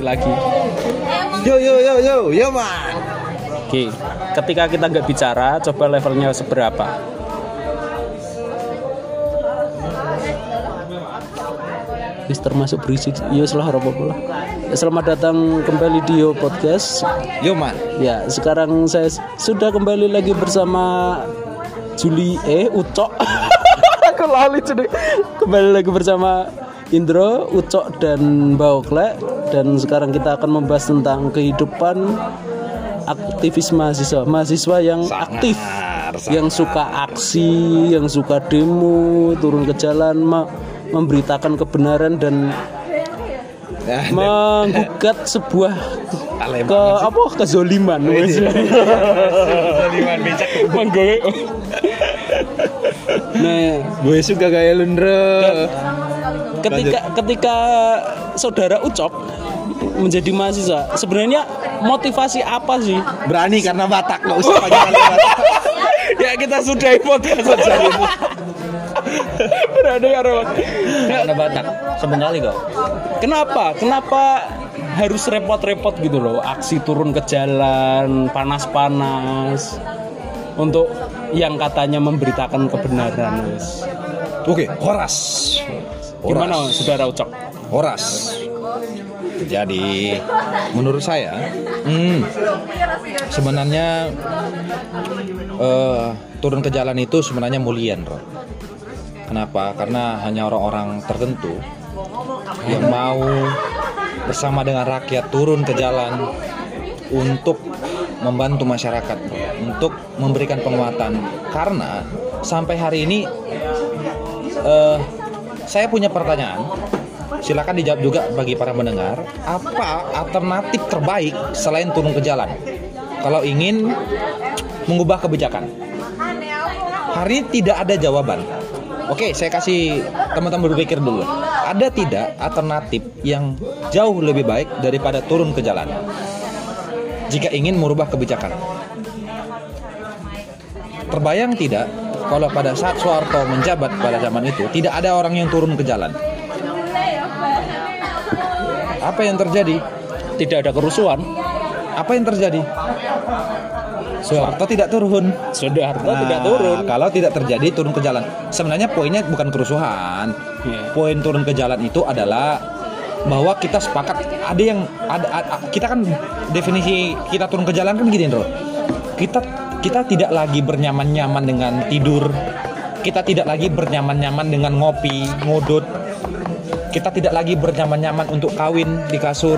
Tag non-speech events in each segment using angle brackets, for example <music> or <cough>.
lagi. Yo yo yo yo yo man. Oke, ketika kita nggak bicara, coba levelnya seberapa? Wis termasuk berisik. Iya, salah apa pula. Selamat datang kembali di Yo Podcast. Yo man. Ya, sekarang saya sudah kembali lagi bersama Juli eh Ucok. <laughs> Aku lali jadi kembali lagi bersama Indro, Ucok dan Baokle dan sekarang kita akan membahas tentang kehidupan aktivis mahasiswa, mahasiswa yang aktif, sangat. yang suka aksi, yang suka demo, turun ke jalan, me- memberitakan kebenaran dan Ya, <laughs> menggugat sebuah <laughs> ke apa kezoliman wes. Liman becak. Menggoreng. <laughs> nah Gue suka gaya lundro. Ketika ketika saudara Ucok menjadi mahasiswa sebenarnya motivasi apa sih? Berani karena Batak nggak usah Batak. <laughs> ya kita sudahi podcast saja. Berani karena Karena Batak sebenarnya kok. kenapa? Kenapa harus repot-repot gitu loh? Aksi turun ke jalan panas-panas untuk yang katanya memberitakan kebenaran wes. Oke, Horas. Gimana saudara Ucok Horas. Jadi menurut saya, hmm, sebenarnya eh, turun ke jalan itu sebenarnya mulian, Bro. Kenapa? Karena hanya orang-orang tertentu yang mau bersama dengan rakyat turun ke jalan untuk membantu masyarakat, Bro. untuk memberikan penguatan. Karena sampai hari ini eh, saya punya pertanyaan. Silakan dijawab juga bagi para mendengar. Apa alternatif terbaik selain turun ke jalan? Kalau ingin mengubah kebijakan. Hari tidak ada jawaban. Oke, saya kasih teman-teman berpikir dulu. Ada tidak alternatif yang jauh lebih baik daripada turun ke jalan? Jika ingin merubah kebijakan. Terbayang tidak kalau pada saat Soeharto menjabat pada zaman itu tidak ada orang yang turun ke jalan. Apa yang terjadi? tidak ada kerusuhan Apa yang terjadi? Soeharto tidak turun. Soeharto Nah, tidak turun Kalau tidak terjadi turun ke jalan. Sebenarnya poinnya bukan kerusuhan. Iya. Poin turun ke jalan itu adalah bahwa kita sepakat ada yang ada, ada- kita kan definisi kita turun ke jalan kan gini, Bro. Kita kita tidak lagi bernyaman-nyaman dengan tidur. Kita tidak lagi bernyaman-nyaman dengan ngopi, ngodot. Kita tidak lagi bernyaman-nyaman untuk kawin di kasur.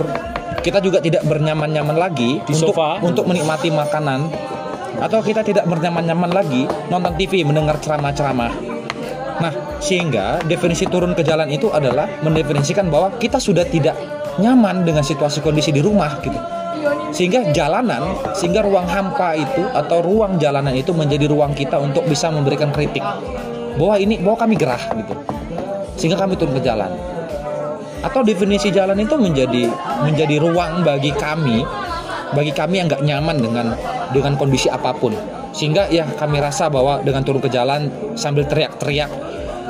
Kita juga tidak bernyaman-nyaman lagi Di untuk sofa. untuk menikmati makanan atau kita tidak bernyaman-nyaman lagi nonton TV mendengar ceramah-ceramah. Nah, sehingga definisi turun ke jalan itu adalah mendefinisikan bahwa kita sudah tidak nyaman dengan situasi kondisi di rumah gitu. Sehingga jalanan, sehingga ruang hampa itu atau ruang jalanan itu menjadi ruang kita untuk bisa memberikan kritik bahwa ini bahwa kami gerah gitu. Sehingga kami turun ke jalan. Atau definisi jalan itu menjadi menjadi ruang bagi kami bagi kami yang nggak nyaman dengan dengan kondisi apa pun sehingga ya kami rasa bahwa dengan turun ke jalan sambil teriak-teriak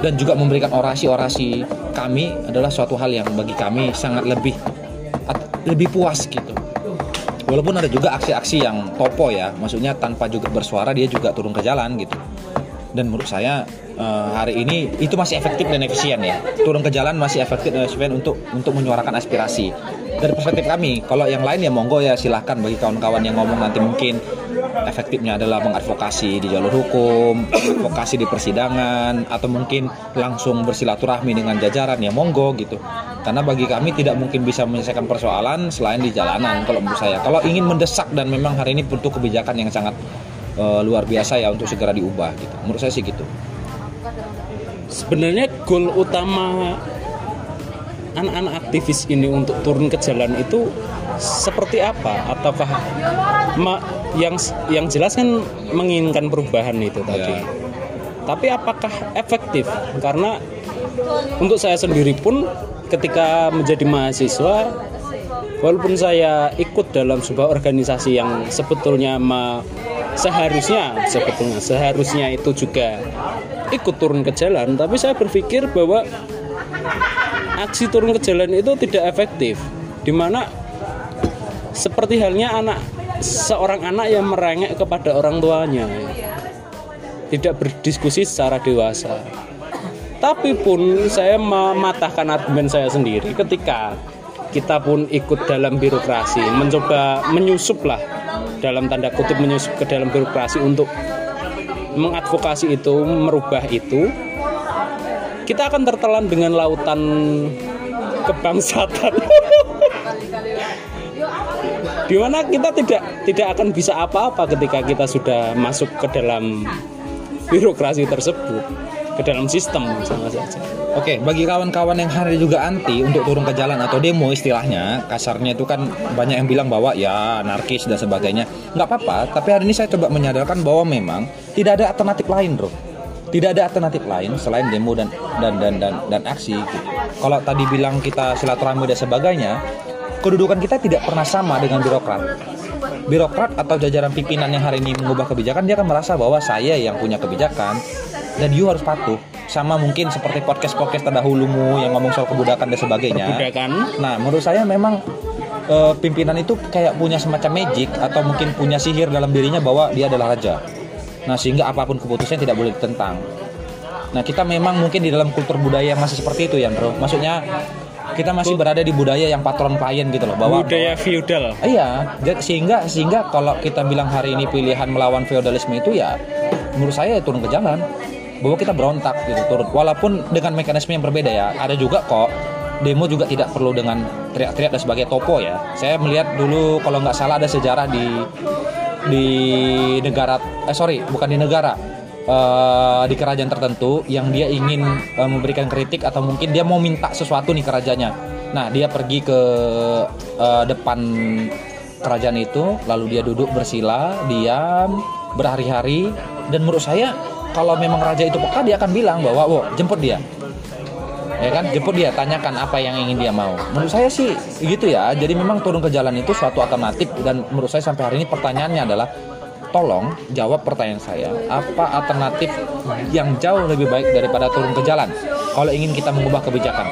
dan juga memberikan orasi-orasi kami adalah suatu hal yang bagi kami sangat lebih lebih puas gitu walaupun ada juga aksi-aksi yang topo ya maksudnya tanpa juga bersuara dia juga turun ke jalan gitu. Dan menurut saya eh, hari ini itu masih efektif dan efisien ya. Turun ke jalan masih efektif dan efisien untuk untuk menyuarakan aspirasi dari perspektif kami kalau yang lain ya monggo ya silahkan bagi kawan-kawan yang ngomong nanti mungkin efektifnya adalah mengadvokasi di jalur hukum advokasi di persidangan atau mungkin langsung bersilaturahmi dengan jajaran ya monggo gitu karena bagi kami tidak mungkin bisa menyelesaikan persoalan selain di jalanan kalau menurut saya kalau ingin mendesak dan memang hari ini butuh kebijakan yang sangat eh, luar biasa ya untuk segera diubah gitu. Menurut saya sih gitu. sebenarnya goal utama anak-anak aktivis ini untuk turun ke jalan itu seperti apa? Ataukah ma- yang yang jelas kan menginginkan perubahan itu tadi. Ya. tapi apakah efektif? Karena untuk saya sendiri pun ketika menjadi mahasiswa walaupun saya ikut dalam sebuah organisasi yang sebetulnya ma- seharusnya sebetulnya seharusnya itu juga ikut turun ke jalan tapi saya berpikir bahwa aksi turun ke jalan itu tidak efektif di mana seperti halnya anak seorang anak yang merengek kepada orang tuanya. Tidak berdiskusi secara dewasa. Tapi pun saya mematahkan argumen saya sendiri ketika kita pun ikut dalam birokrasi mencoba menyusup lah dalam tanda kutip menyusup ke dalam birokrasi untuk mengadvokasi itu merubah itu kita akan tertelan dengan lautan kebangsatan di <laughs> mana kita tidak tidak akan bisa apa-apa ketika kita sudah masuk ke dalam birokrasi tersebut ke dalam sistem sama saja Oke, bagi kawan-kawan yang hari juga anti untuk turun ke jalan atau demo istilahnya, kasarnya itu kan banyak yang bilang bahwa ya anarkis dan sebagainya. Nggak apa-apa, tapi hari ini saya coba menyadarkan bahwa memang tidak ada alternatif lain, bro. Tidak ada alternatif lain selain demo dan dan dan dan, dan aksi. Gitu. Kalau tadi bilang kita silaturahmi dan sebagainya, kedudukan kita tidak pernah sama dengan birokrat. Birokrat atau jajaran pimpinan yang hari ini mengubah kebijakan, dia akan merasa bahwa saya yang punya kebijakan dan you harus patuh sama mungkin seperti podcast-podcast terdahulumu yang ngomong soal kebudakan dan sebagainya. Perbudakan. Nah, menurut saya memang eh, pimpinan itu kayak punya semacam magic atau mungkin punya sihir dalam dirinya bahwa dia adalah raja. Nah, sehingga apa pun keputusannya tidak boleh ditentang. Nah, kita memang mungkin di dalam kultur budaya yang masih seperti itu ya, Bro. Maksudnya kita masih berada di budaya yang patron klien gitu loh, bahwa budaya feudal Iya, sehingga sehingga kalau kita bilang hari ini pilihan melawan feodalisme itu ya menurut saya ya turun ke jalan bahwa kita berontak gitu turun walaupun dengan mekanisme yang berbeda ya ada juga kok demo juga tidak perlu dengan teriak-teriak dan sebagai topo ya saya melihat dulu kalau nggak salah ada sejarah di di negara eh sorry bukan di negara eh, di kerajaan tertentu yang dia ingin eh, memberikan kritik atau mungkin dia mau minta sesuatu nih kerajaannya. Nah dia pergi ke eh, depan kerajaan itu lalu dia duduk bersila diam berhari-hari dan menurut saya kalau memang raja itu peka dia akan bilang bahwa wow jemput dia ya kan? Jemput dia tanyakan apa yang ingin dia mau. Menurut saya sih gitu ya. Jadi memang turun ke jalan itu suatu alternatif. Dan menurut saya sampai hari ini pertanyaannya adalah tolong jawab pertanyaan saya. Apa alternatif yang jauh lebih baik daripada turun ke jalan? Kalau ingin kita mengubah kebijakan.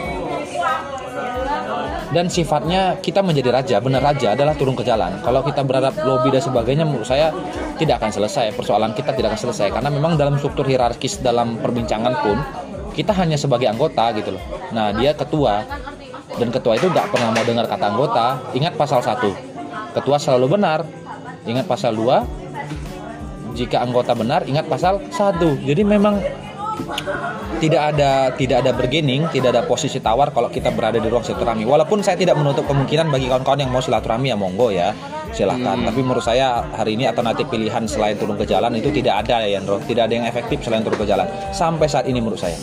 Dan sifatnya kita menjadi raja. Benar raja adalah turun ke jalan. Kalau kita berharap lobby dan sebagainya menurut saya tidak akan selesai. Persoalan kita tidak akan selesai. Karena memang dalam struktur hierarkis dalam perbincangan pun kita hanya sebagai anggota gitu loh. Nah dia ketua. Dan ketua itu nggak pernah mau dengar kata anggota. Ingat pasal 1 ketua selalu benar. Ingat pasal 2 jika anggota benar ingat pasal 1 jadi memang tidak ada tidak ada bargaining, tidak ada posisi tawar kalau kita berada di ruang silaturahmi. Walaupun saya tidak menutup kemungkinan bagi kawan-kawan yang mau silaturahmi ya monggo ya, silahkan. Tapi menurut saya hari ini alternatif pilihan selain turun ke jalan itu tidak ada ya, Andro. Tidak ada yang efektif selain turun ke jalan. Sampai saat ini menurut saya.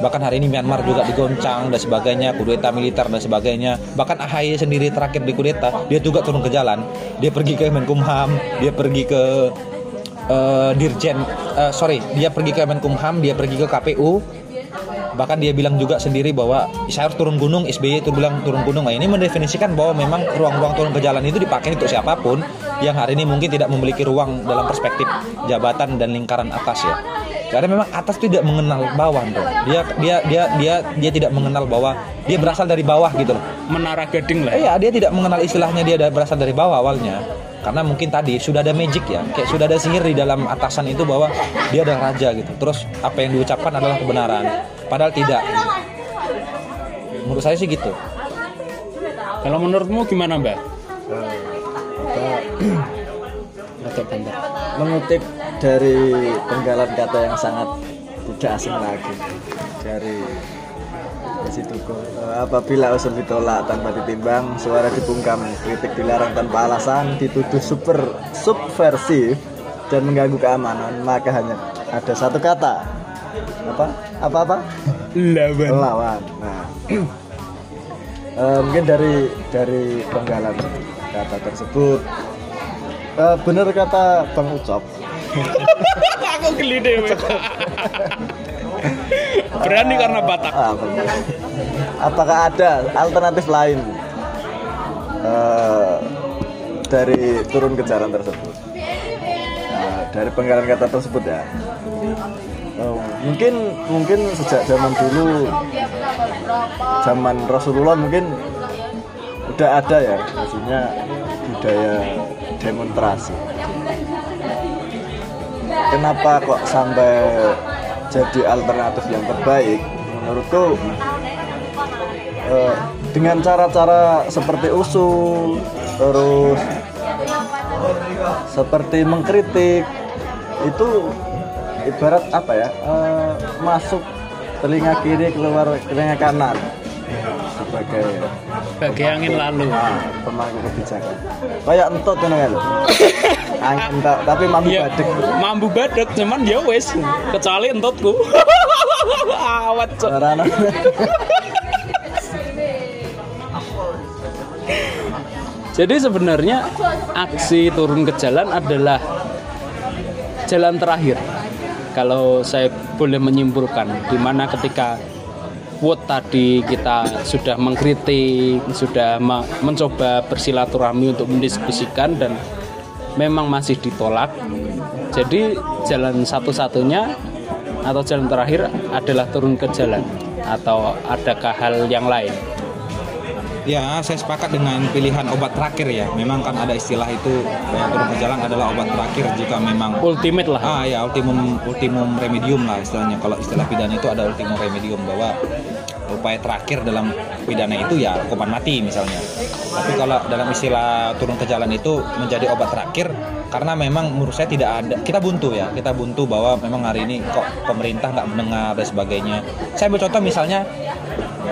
Bahkan hari ini Myanmar juga digoncang dan sebagainya, kudeta militer dan sebagainya. Bahkan AHY sendiri terakhir di kudeta, dia juga turun ke jalan. Dia pergi ke Menkumham, dia pergi ke eh, Dirjen, eh, sorry, dia pergi ke Menkumham, dia pergi ke KPU. Bahkan dia bilang juga sendiri bahwa saya harus turun gunung, SBY itu bilang turun gunung. Nah, ini mendefinisikan bahwa memang ruang-ruang turun ke jalan itu dipakai untuk siapa pun yang hari ini mungkin tidak memiliki ruang dalam perspektif jabatan dan lingkaran atas ya. Karena memang atas itu tidak mengenal bawah, bro. Dia dia dia dia dia tidak mengenal bahwa dia berasal dari bawah gitu loh. menara gading lah Eh, Iya, dia tidak mengenal istilahnya dia berasal dari bawah awalnya. Karena mungkin tadi sudah ada magic ya, kayak sudah ada sihir di dalam atasan itu bahwa dia adalah raja gitu. Terus apa yang diucapkan adalah kebenaran, padahal tidak. Menurut saya sih gitu. kalau menurutmu gimana mbak Oke, bentar. mengutip dari penggalan kata yang sangat tidak asing lagi. Dari Situko apabila usul ditolak tanpa ditimbang suara dibungkam kritik dilarang tanpa alasan dituduh super subversif dan mengganggu keamanan maka hanya ada satu kata. Apa? Apa apa lawan. Lawan. Nah. <clears throat> Eh, mungkin dari dari penggalan kata tersebut. Eh, benar kata bang Ucop aku geli deh berani karena batak Ah. Apakah ada alternatif lain eh, dari turun ke jalan tersebut? Nah, dari penggalan kata tersebut ya. Oh, mungkin mungkin sejak zaman dulu zaman Rasulullah mungkin udah ada ya maksudnya budaya demonstrasi. Kenapa kok sampai jadi alternatif yang terbaik? Menurutku eh, dengan cara-cara seperti usul, terus seperti mengkritik itu ibarat apa ya eh, masuk telinga kiri keluar telinga kanan sebagai Bagi angin lalu. pemangku kebijakan kayak entut kan ya lho. <laughs> angin ta- tapi mampu Iya, badek mambu badek cuman ya wes kecuali entutku. <laughs> Awat cok. Jadi sebenarnya aksi turun ke jalan adalah jalan terakhir. Kalau saya boleh menyimpulkan, di mana ketika quote tadi kita sudah mengkritik, sudah me- mencoba bersilaturahmi untuk mendiskusikan dan memang masih ditolak. Jadi jalan satu-satunya atau jalan terakhir adalah turun ke jalan atau adakah hal yang lain? Ya, saya sepakat dengan pilihan obat terakhir ya. Memang kan ada istilah itu turun ke jalan adalah obat terakhir jika memang Ultimate lah. ah ya ultimum ultimum remedium lah istilahnya. Kalau istilah pidana itu ada ultimum remedium bahwa upaya terakhir dalam pidana itu ya hukuman mati misalnya. Tapi kalau dalam istilah turun ke jalan itu menjadi obat terakhir karena memang menurut saya tidak ada kita buntu ya kita buntu bahwa memang hari ini kok pemerintah nggak mendengar dan sebagainya. Saya ambil contoh misalnya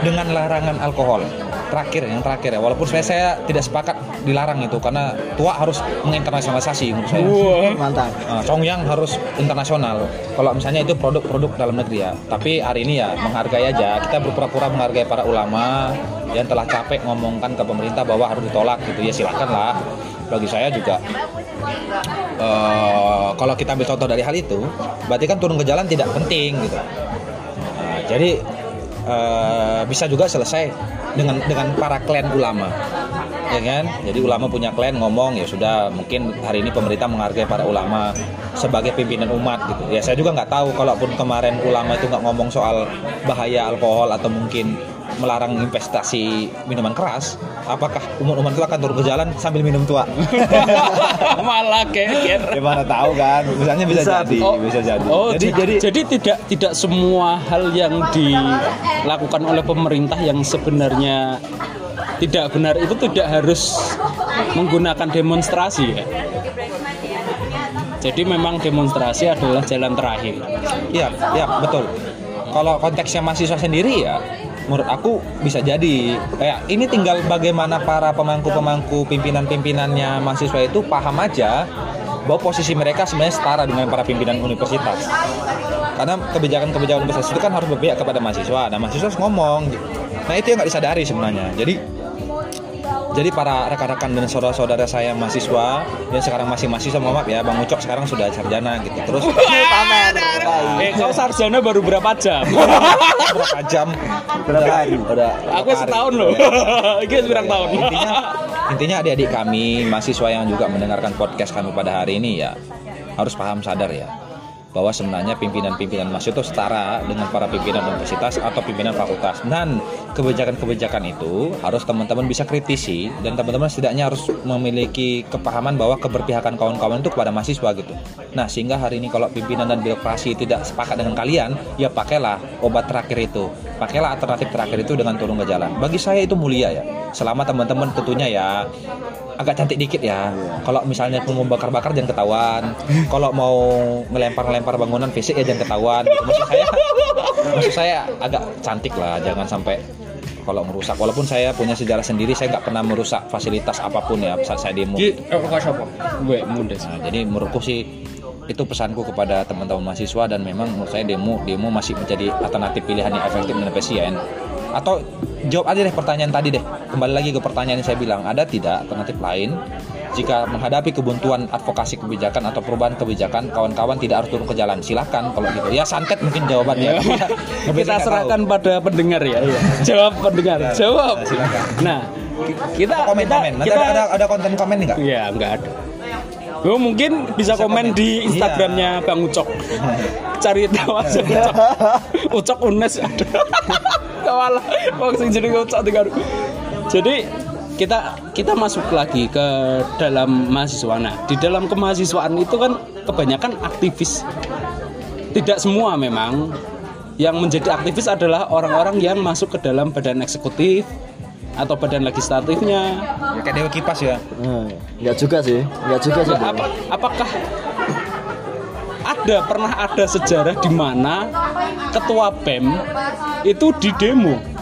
dengan larangan alkohol terakhir yang terakhir ya walaupun saya, saya tidak sepakat dilarang itu karena tua harus menginternasionalisasi menurut saya Wah. mantap Uh, Congyang harus internasional. Kalau misalnya itu produk-produk dalam negeri ya. Tapi hari ini ya menghargai aja. Kita berpura-pura menghargai para ulama yang telah capek ngomongkan ke pemerintah bahwa harus ditolak gitu. Ya silakan lah. Bagi saya juga eh, kalau kita ambil contoh dari hal itu, berarti kan turun ke jalan tidak penting gitu. Nah, jadi eh, bisa juga selesai dengan dengan para klan ulama. Ya kan? Jadi ulama punya klan ngomong ya sudah mungkin hari ini pemerintah menghargai para ulama sebagai pimpinan umat gitu. Ya saya juga nggak tahu kalaupun kemarin ulama itu nggak ngomong soal bahaya alkohol atau mungkin melarang investasi minuman keras apakah umat-umat itu akan turun ke jalan sambil minum tua <laughs> Malah geger. gimana tahu kan misalnya bisa, Bisa. jadi Oh. bisa jadi Oh, jadi jadi, jadi tidak tidak semua hal yang dilakukan oleh pemerintah yang sebenarnya tidak benar itu tidak harus menggunakan demonstrasi ya. Jadi memang demonstrasi adalah jalan terakhir. Iya, iya betul. Kalau konteksnya mahasiswa sendiri ya, menurut aku bisa jadi. Kayak ini tinggal bagaimana para pemangku-pemangku pimpinan-pimpinannya mahasiswa itu paham aja bahwa posisi mereka sebenarnya setara dengan para pimpinan universitas. Karena kebijakan-kebijakan universitas itu kan harus berpihak kepada mahasiswa. Nah, mahasiswa harus ngomong. Nah, itu yang nggak disadari sebenarnya. Jadi jadi para rekan-rekan dan saudara-saudara saya mahasiswa yang sekarang masih mahasiswa, mohon maaf ya, Bang Ucok sekarang sudah sarjana gitu. Terus Eh, kau sarjana baru berapa jam? <laughs> berapa jam? Berapa hari? udah Aku setahun loh. <laughs> Iki berapa tahun? intinya intinya adik-adik kami mahasiswa yang juga mendengarkan podcast kami pada hari ini ya harus paham sadar ya bahwa sebenarnya pimpinan-pimpinan mahasiswa itu setara dengan para pimpinan universitas atau pimpinan fakultas dan kebijakan-kebijakan itu harus teman-teman bisa kritisi dan teman-teman setidaknya harus memiliki kepahaman bahwa keberpihakan kawan-kawan itu kepada mahasiswa gitu. Nah sehingga hari ini kalau pimpinan dan birokrasi tidak sepakat dengan kalian, ya pakailah obat terakhir itu, pakailah alternatif terakhir itu dengan turun ke jalan. Bagi saya itu mulia ya. Selama teman-teman tentunya ya agak cantik dikit ya. Kalau misalnya mau bakar-bakar jangan ketahuan. Kalau mau ngelempar-ngelempar bangunan fisik ya jangan ketahuan. Maksud saya, maksud saya agak cantik lah, jangan sampai kalau merusak. Walaupun saya punya sejarah sendiri, saya nggak pernah merusak fasilitas apa pun ya saat saya demo. Eh? Gue muda. Nah, jadi menurutku sih itu pesanku kepada teman-teman mahasiswa dan memang menurut saya demo demo masih menjadi alternatif pilihan yang efektif dan efisien. Atau jawab aja deh pertanyaan tadi deh. Kembali lagi ke pertanyaan yang saya bilang, ada tidak alternatif lain jika menghadapi kebuntuan advokasi kebijakan atau perubahan kebijakan kawan-kawan tidak harus turun ke jalan silahkan kalau gitu ya santet mungkin jawabannya saya <laughs> Kita nggak tahu. serahkan pada pendengar ya. <laughs> Jawab pendengar. Jawab. silakan. Nah, kita komen kita, komen nanti kita ada, ada ada konten komen nggak Ya, enggak ada. Oh, mungkin bisa, Bisa komen, komen. di Iya. Instagramnya Bang Ucok. <laughs> Cari tahu aja Ucok. Ucok Unes ada. Kawalah, wong sing jenenge Ucok tinggal. Jadi kita kita masuk lagi ke dalam mahasiswa. Nah, di dalam kemahasiswaan itu kan kebanyakan aktivis. Tidak semua memang yang menjadi aktivis adalah orang-orang yang masuk ke dalam badan eksekutif atau badan legislatifnya. Ya, kayak dewa kipas ya. Hmm, Enggak juga sih, enggak juga sih. Ya, apa, apakah ada pernah ada sejarah di mana ketua BEM itu di demo?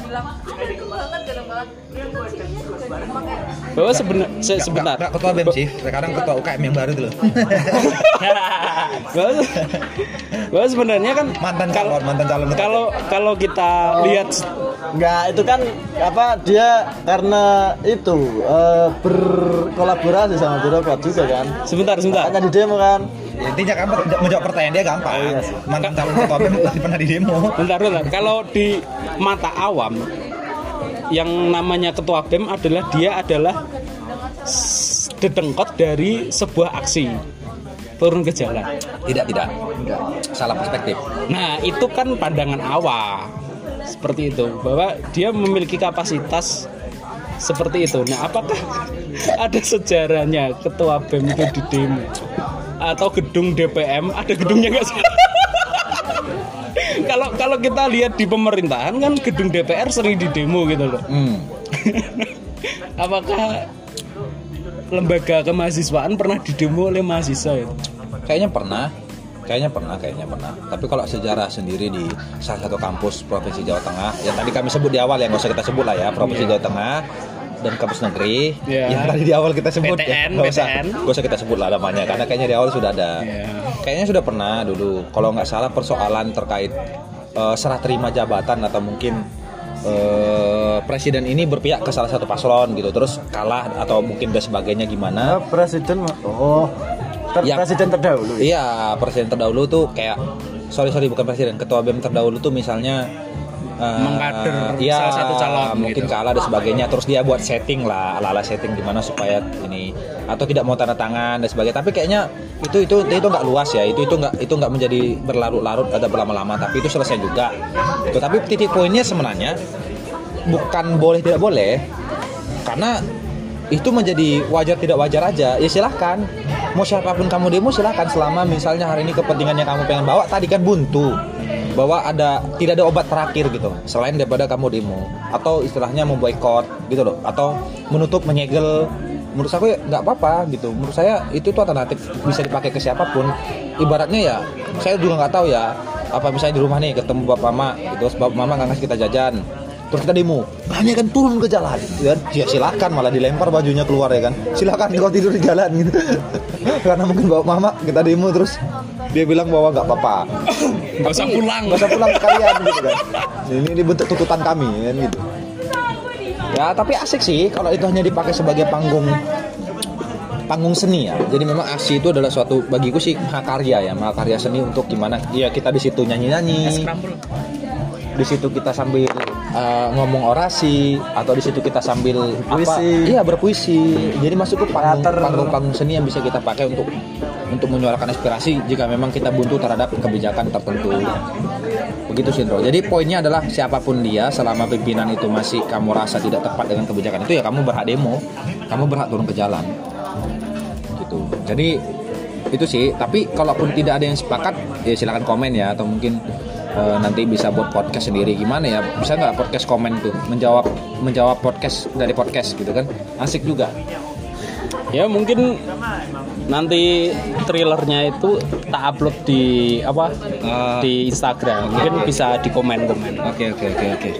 Bahwa sebenar, se- sebentar. Enggak ketua BEM sih. Sekarang ketua UKM yang baru itu loh. bahwa, bahwa sebenarnya kan Mantan kalau calon, mantan calon. kalau kalau kita lihat Enggak, itu kan apa dia karena itu eh, berkolaborasi sama birokrat juga kan. sebentar sebentar Makanya di demo kan. Ya, intinya kamu menjawab pertanyaan dia gampang. Iya sih. Mantan calon ketua BEM pernah di demo. bentar bentar kalau di mata awam yang namanya ketua BEM adalah dia adalah dedengkot dari sebuah aksi turun ke jalan. Tidak, tidak. Salah perspektif. Nah, itu kan pandangan awam. Seperti itu, bahwa dia memiliki kapasitas seperti itu. Nah, apakah ada sejarahnya ketua BEM itu di demo atau gedung DPM ada gedungnya nggak sih? Kalau kalau kita lihat di pemerintahan kan gedung DPR sering di demo gitu loh. Hmm. <laughs> Apakah lembaga kemahasiswaan pernah didemo oleh mahasiswa itu? Kayaknya pernah. Kayaknya pernah, kayaknya pernah. Tapi kalau sejarah sendiri di salah satu kampus provinsi Jawa Tengah, yang tadi kami sebut di awal ya, nggak usah kita sebut lah ya, provinsi Jawa Tengah dan kampus negeri, Iya. yang tadi di awal kita sebut PTN, ya, nggak usah, nggak usah kita sebut lah namanya, karena kayaknya di awal sudah ada. Iya. Kayaknya sudah pernah dulu. Kalau nggak salah persoalan terkait eh, serah terima jabatan atau mungkin eh, presiden ini berpihak ke salah satu paslon gitu, terus kalah atau mungkin dan sebagainya gimana? Nah, presiden oh ter- Yang- presiden terdahulu. Iya, presiden terdahulu tuh kayak sorry sorry bukan presiden, ketua BEM terdahulu tuh misalnya eh, Mengkader iya, salah satu calon mungkin gitu. kalah dan sebagainya. Terus dia buat setting lah, ala ala setting gimana supaya ini atau tidak mau tanda tangan dan sebagainya. Tapi kayaknya itu itu itu nggak luas ya. Itu itu nggak itu nggak menjadi berlarut-larut atau berlama-lama. Tapi itu selesai juga. Itu tapi titik poinnya sebenarnya bukan boleh tidak boleh karena itu menjadi wajar tidak wajar aja ya silahkan mau siapa pun kamu demo silahkan selama misalnya hari ini kepentingannya kamu pengen bawa tadi kan buntu bahwa ada tidak ada obat terakhir gitu selain daripada kamu demo atau istilahnya memboikot gitu loh atau menutup menyegel menurut aku ya nggak apa-apa gitu. Menurut saya itu tuh alternatif bisa dipakai ke siapa pun. Ibaratnya ya saya juga nggak tahu ya apa misalnya di rumah nih ketemu bapak mama gitu bapak mama nggak ngasih kita jajan terus kita demo. Hanya kan turun ke jalan. Ya, ya silakan malah dilempar bajunya keluar ya kan. Silakan kau tidur di jalan gitu. <laughs> Karena mungkin bawa mama kita demo terus dia bilang bahwa nggak apa-apa. Nggak usah pulang. nggak usah pulang sekalian gitu kan. Ini, ini bentuk tuntutan kami kan gitu. Ya tapi asik sih kalau itu hanya dipakai sebagai panggung panggung seni ya. Jadi memang aksi itu adalah suatu bagiku sih mahakarya ya mahakarya seni untuk gimana ya kita di situ nyanyi nyanyi di situ kita sambil uh, ngomong orasi atau di situ kita sambil apa Berpuisi. iya berpuisi. Jadi masuk ke panggung Teater. panggung panggung seni yang bisa kita pakai untuk untuk menyuarakan aspirasi jika memang kita buntu terhadap kebijakan tertentu. Begitu sih Indro jadi poinnya adalah siapa pun dia selama pimpinan itu masih kamu rasa tidak tepat dengan kebijakan itu ya kamu berhak demo. Kamu berhak turun ke jalan. Gitu. Jadi itu sih. Tapi kalaupun tidak ada yang sepakat ya silakan komen ya atau mungkin eh, nanti bisa buat podcast sendiri. Gimana ya? Bisa nggak podcast komen tuh? Menjawab menjawab podcast dari podcast gitu kan? Asik juga. Ya mungkin nanti trailernya itu tak upload di apa Ah. di Instagram. Mungkin bisa di komen-komen. oke oke oke oke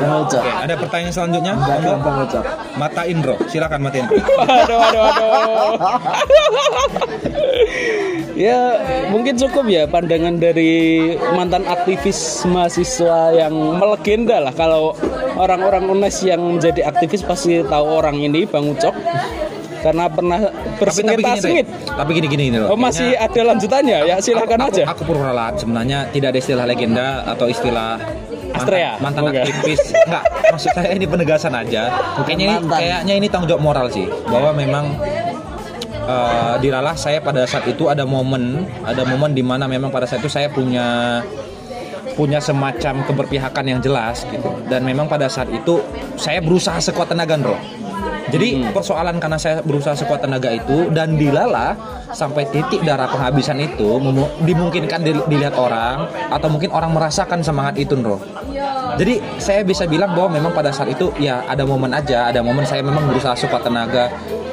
Bang Ucap. Oke, ada pertanyaan selanjutnya Bang Bang Ucap. Mata Indro silakan Mata Indro <laughs> Waduh, waduh, waduh. <laughs> ya mungkin cukup ya pandangan dari mantan aktivis mahasiswa yang melegenda lah kalau orang-orang UNES yang menjadi aktivis pasti tahu orang ini Bang Ucok karena pernah bersengita Dre. sengit. tapi gini gini Indro Oh masih ada lanjutannya ya silakan aku, aja. Aku pun ralat sebenarnya tidak ada istilah legenda atau istilah mantan, Astrea? mantan aktivis. Enggak, maksud saya ini penegasan aja. Kayaknya ini, kayaknya ini tanggung jawab moral sih bahwa memang eh, diralah saya pada saat itu ada momen, ada momen di mana memang pada saat itu saya punya punya semacam keberpihakan yang jelas gitu dan memang pada saat itu saya berusaha sekuat tenaga bro jadi persoalan karena saya berusaha sekuat tenaga itu dan dilala sampai titik darah penghabisan itu dimungkinkan dil- dilihat orang atau mungkin orang merasakan semangat itu bro jadi saya bisa bilang bahwa memang pada saat itu ya ada momen aja ada momen saya memang berusaha sekuat tenaga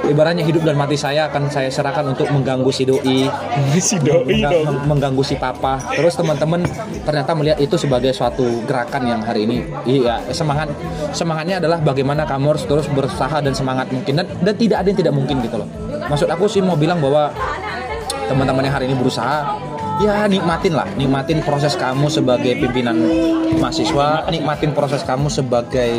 ibaratnya hidup dan mati saya akan saya serahkan untuk mengganggu si doi. <laughs> Si doi Mengga- dong. meng- mengganggu si papa. Terus teman-teman ternyata melihat itu sebagai suatu gerakan yang hari ini. Iya semangat semangatnya adalah bagaimana kamu harus terus berusaha dan semangat mungkin. Dan, dan tidak ada yang tidak mungkin gitu loh. Maksud aku sih mau bilang bahwa teman-teman yang hari ini berusaha ya nikmatin lah. Nikmatin proses kamu sebagai pimpinan mahasiswa nikmatin proses kamu sebagai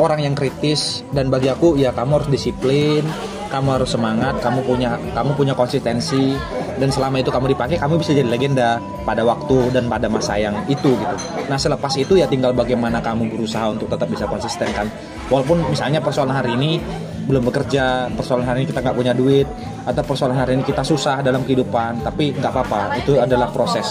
orang yang kritis dan bagi aku ya kamu harus disiplin kamu harus semangat kamu punya kamu punya konsistensi dan selama itu kamu dipakai kamu bisa jadi legenda pada waktu dan pada masa yang itu gitu. Nah selepas itu ya tinggal bagaimana kamu berusaha untuk tetap bisa konsisten kan. Walaupun misalnya persoalan hari ini belum bekerja persoalan hari ini kita nggak punya duit atau persoalan hari ini kita susah dalam kehidupan tapi nggak apa-apa itu adalah proses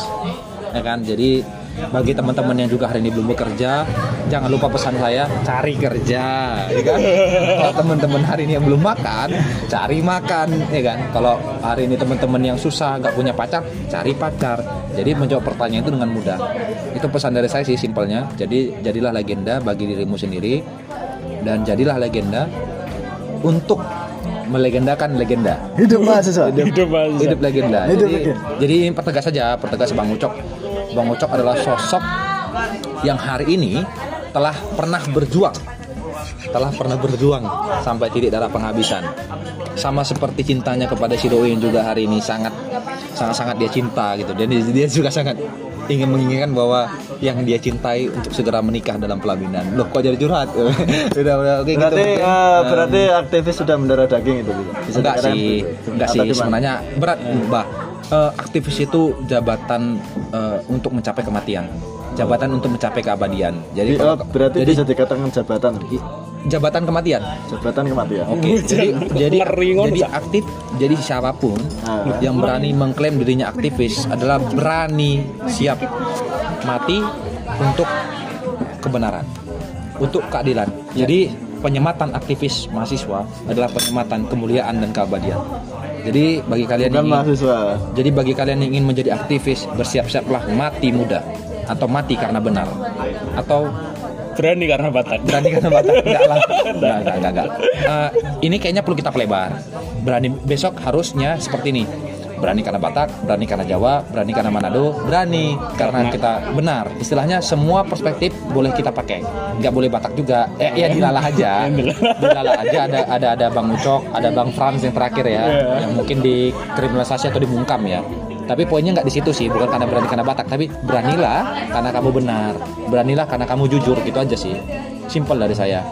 ya kan. Jadi bagi teman-teman yang juga hari ini belum bekerja jangan lupa pesan saya cari kerja ya kan kalau teman-teman hari ini yang belum makan cari makan ya kan kalau hari ini teman-teman yang susah nggak punya pacar cari pacar jadi menjawab pertanyaan itu dengan mudah itu pesan dari saya sih simpelnya jadi jadilah legenda bagi dirimu sendiri dan jadilah legenda untuk melegendakan legenda Hidup mahasiswa. hidup mahasiswa hidup legenda. Hidup jadi, legenda. jadi pertegas saja, pertegas Bang Ucok. Bang Ucok adalah sosok yang hari ini telah pernah berjuang, telah pernah berjuang sampai titik darah penghabisan. Sama seperti cintanya kepada si Doi yang juga hari ini sangat sangat sangat dia cinta gitu. Dan dia, dia juga sangat ingin menginginkan bahwa yang dia cintai untuk segera menikah dalam pelaminan. Loh, kok jadi curhat? <laughs> udah udah oke gitu. Berarti Eh, berarti aktivis sudah mendarah daging itu bisa. bisa enggak sih begitu. enggak sih sebenarnya berat mbak Eh, aktivis itu jabatan eh, untuk mencapai kematian jabatan untuk mencapai keabadian jadi Bi- kalau- oh, berarti jadi bisa dikatakan jabatan. Jabatan kematian Jabatan kematian. oke jadi jadi jadi Cak. aktif jadi siapa pun Ah. yang berani mengklaim dirinya aktivis adalah berani siap mati untuk kebenaran untuk keadilan jadi penyematan aktivis mahasiswa adalah penyematan kemuliaan dan keabadian jadi bagi kalian Bukan yang ingin, mahasiswa. jadi bagi kalian yang ingin menjadi aktivis bersiap-siaplah mati muda atau mati karena benar atau berani karena batak berani karena batak <laughs> enggak lah enggak enggak enggak, enggak. Eh, ini kayaknya perlu kita pelebar berani besok harusnya seperti ini berani karena Batak, berani karena Jawa, berani karena Manado, berani karena kita benar. Istilahnya semua perspektif boleh kita pakai. Nggak boleh Batak juga. Eh, ya dilalah aja. <laughs> dilalah aja ada ada ada Bang Ucok, ada Bang Franz yang terakhir ya, yang mungkin dikriminalisasi atau dibungkam ya. Tapi poinnya nggak di situ sih, bukan karena berani karena Batak, tapi beranilah karena kamu benar, beranilah karena kamu jujur gitu aja sih. Simpel dari saya.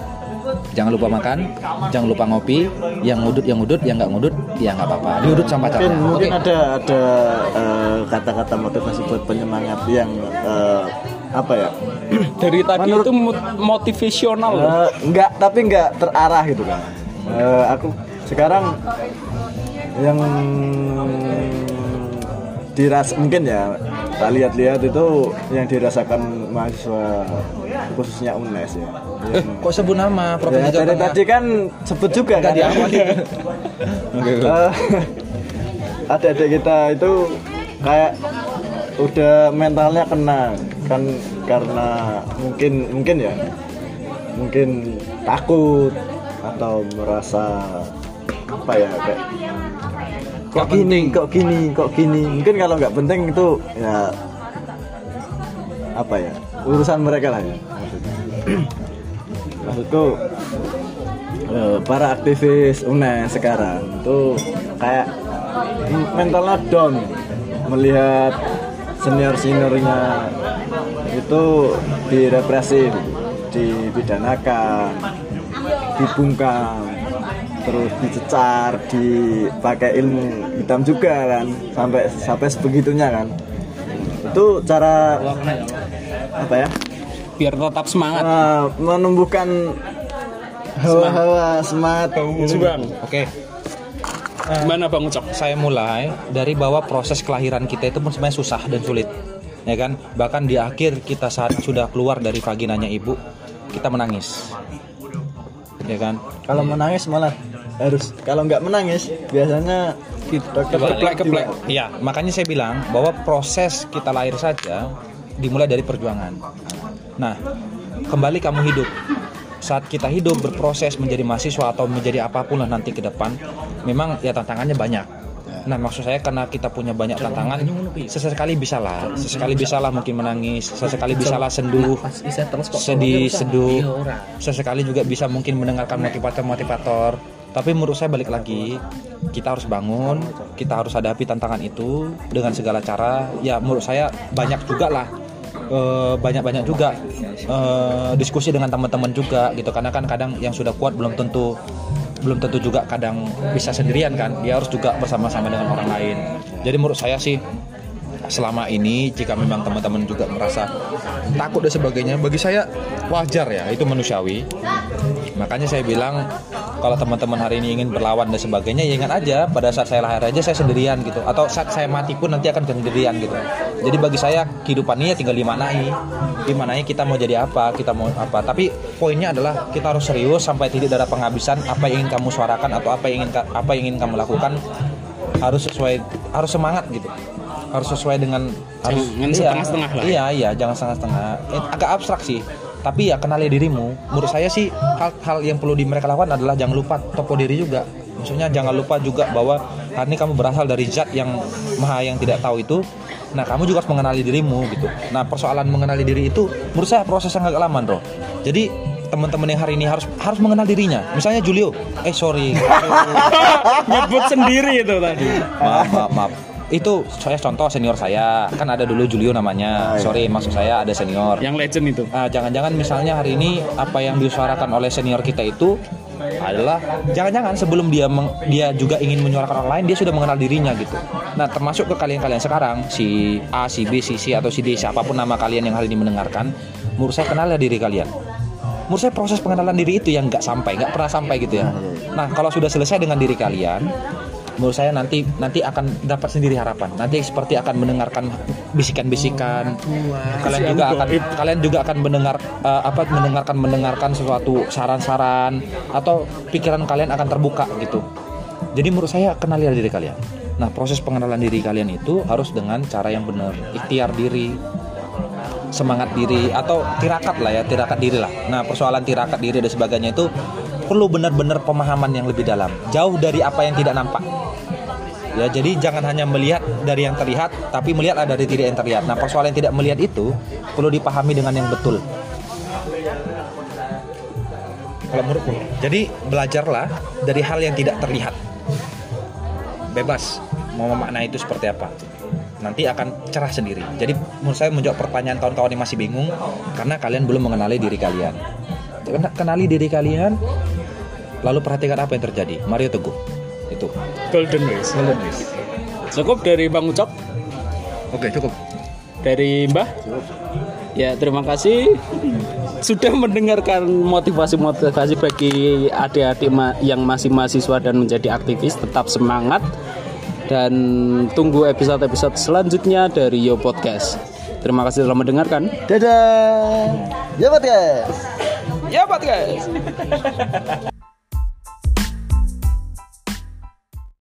Jangan lupa makan, jangan lupa ngopi. Yang ngudut, yang ngudut, yang nggak ngudut, ya nggak apa-apa. Diudut sama Mungkin pacarnya. mungkin Oke. ada ada eh, kata-kata motivasi buat penyemangat yang eh, apa ya? <clears throat> Dari tadi Menurut- itu mot- motivasional loh. Eh, enggak tapi enggak terarah gitu kan Eh, aku sekarang yang diras mungkin ya tak lihat-lihat itu yang dirasakan mahasiswa khususnya UNES ya Eh, kok sebut nama Ya, Provinsi Jawa Tengah? tadi kan sebut juga kan diawali. <laughs> Oke, oke. Eh, adik-adik kita itu kayak udah mentalnya kena kan karena mungkin mungkin ya mungkin takut atau merasa apa ya kayak kok gini kok gini kok gini. Mungkin kalau nggak penting itu ya apa ya urusan mereka lah ya maksudnya. <clears throat> Maksudku eh, para aktivis UNES sekarang itu kayak mentalnya down. Melihat senior seniornya itu direpresi dipidanakan dibungkam terus dicecar dipakai ilmu hitam juga kan sampai sampai sebegitunya kan. Itu cara apa ya? Biar tetap semangat. eh, menumbuhkan hawa-hawa semangat. Bang, Oke, Gimana Bang Ucok? saya mulai dari bahwa proses kelahiran kita itu pun sebenarnya susah dan sulit. ya kan? Bahkan di akhir kita saat sudah keluar dari vaginanya ibu kita menangis ya kan Kalau menangis malah harus kalau nggak menangis biasanya dokter Keplek, keplek. Iya, makanya saya bilang bahwa proses kita lahir saja dimulai dari perjuangan. Nah, kembali kamu hidup. Saat kita hidup berproses menjadi mahasiswa atau menjadi apa pun lah nanti ke depan, memang ya tantangannya banyak. Nah, maksud saya karena kita punya banyak tantangan, sesekali bisalah, sesekali bisalah mungkin menangis, sesekali bisalah senduh, sedih, seduh, sesekali juga bisa mungkin mendengarkan motivator-motivator. Tapi menurut saya balik lagi, kita harus bangun, kita harus hadapi tantangan itu dengan segala cara. Ya menurut saya banyak juga lah, eh, banyak-banyak juga eh, diskusi dengan teman-teman juga gitu. Karena kan kadang yang sudah kuat belum tentu belum tentu juga kadang bisa sendirian kan. Dia harus juga bersama-sama dengan orang lain. Jadi menurut saya sih selama ini jika memang teman-teman juga merasa takut dan sebagainya bagi saya wajar ya itu manusiawi makanya saya bilang kalau teman-teman hari ini ingin berlawan dan sebagainya ya ingat aja pada saat saya lahir aja saya sendirian gitu. Atau saat saya mati pun nanti akan sendirian gitu. Jadi bagi saya kehidupan ini ya tinggal dimaknai. Dimaknai kita mau jadi apa kita mau apa. Tapi poinnya adalah kita harus serius sampai titik darah penghabisan. Apa yang ingin kamu suarakan atau apa yang ingin apa yang ingin kamu lakukan harus sesuai harus semangat gitu. Harus sesuai dengan harus Jangan setengah-setengah lah. Ya. iya iya jangan setengah-setengah. Eh, agak abstrak sih tapi ya kenali dirimu. Menurut saya sih hal-hal yang perlu di mereka lakukan adalah jangan lupa topo diri juga. Maksudnya jangan lupa juga bahwa hari ini kamu berasal dari zat yang maha yang tidak tahu itu. Nah kamu juga harus mengenali dirimu gitu. Nah persoalan mengenali diri itu menurut saya proses yang agak lama bro. Jadi teman-teman yang hari ini harus harus mengenal dirinya. Misalnya Julio. Eh sorry. <laughs> Nyebut sendiri itu tadi. maaf maaf maaf itu saya contoh senior saya kan ada dulu Julio namanya sorry maksud saya ada senior Yang legend itu. Ah, jangan-jangan misalnya hari ini apa yang disuarakan oleh senior kita itu adalah jangan-jangan sebelum dia meng- dia juga ingin menyuarakan orang lain dia sudah mengenal dirinya gitu. Nah termasuk ke kalian-kalian sekarang si A, si B, si C atau si D siapa pun nama kalian yang hari ini mendengarkan, menurut saya kenal diri kalian. Menurut saya proses pengenalan diri itu yang nggak sampai, nggak pernah sampai gitu ya. Nah kalau sudah selesai dengan diri kalian, menurut saya nanti nanti akan dapat sendiri harapan. Nanti seperti akan mendengarkan bisikan-bisikan. Kalian juga akan kalian juga akan mendengar eh, apa mendengarkan mendengarkan sesuatu saran-saran atau pikiran kalian akan terbuka gitu. Jadi menurut saya kenali diri kalian. Nah, proses pengenalan diri kalian itu harus dengan cara yang benar, ikhtiar diri, semangat diri atau tirakat lah ya, tirakat diri lah. Nah, persoalan tirakat diri dan sebagainya itu perlu benar-benar pemahaman yang lebih dalam, jauh dari apa yang tidak nampak. Ya, jadi jangan hanya melihat dari yang terlihat, tapi melihat dari tidak yang terlihat. Nah, persoalan yang tidak melihat itu perlu dipahami dengan yang betul. Kalau menurutku. Jadi belajarlah dari hal yang tidak terlihat. Bebas mau memaknai itu seperti apa. Nanti akan cerah sendiri. Jadi menurut saya menjawab pertanyaan kawan-kawan yang masih bingung karena kalian belum mengenali diri kalian. Kena- Kenali diri kalian, lalu perhatikan apa yang terjadi. Mario Teguh. Itu. Golden Race. Cukup dari Bang Ucok, Oke, cukup. dari Mbah. Ya, terima kasih sudah mendengarkan motivasi-motivasi bagi adik-adik ma- yang masih mahasiswa dan menjadi aktivis. Tetap semangat dan tunggu episode-episode selanjutnya dari Yo Podcast. Terima kasih telah mendengarkan. Dadah. Ya, podcast. Ya Podcast. <laughs>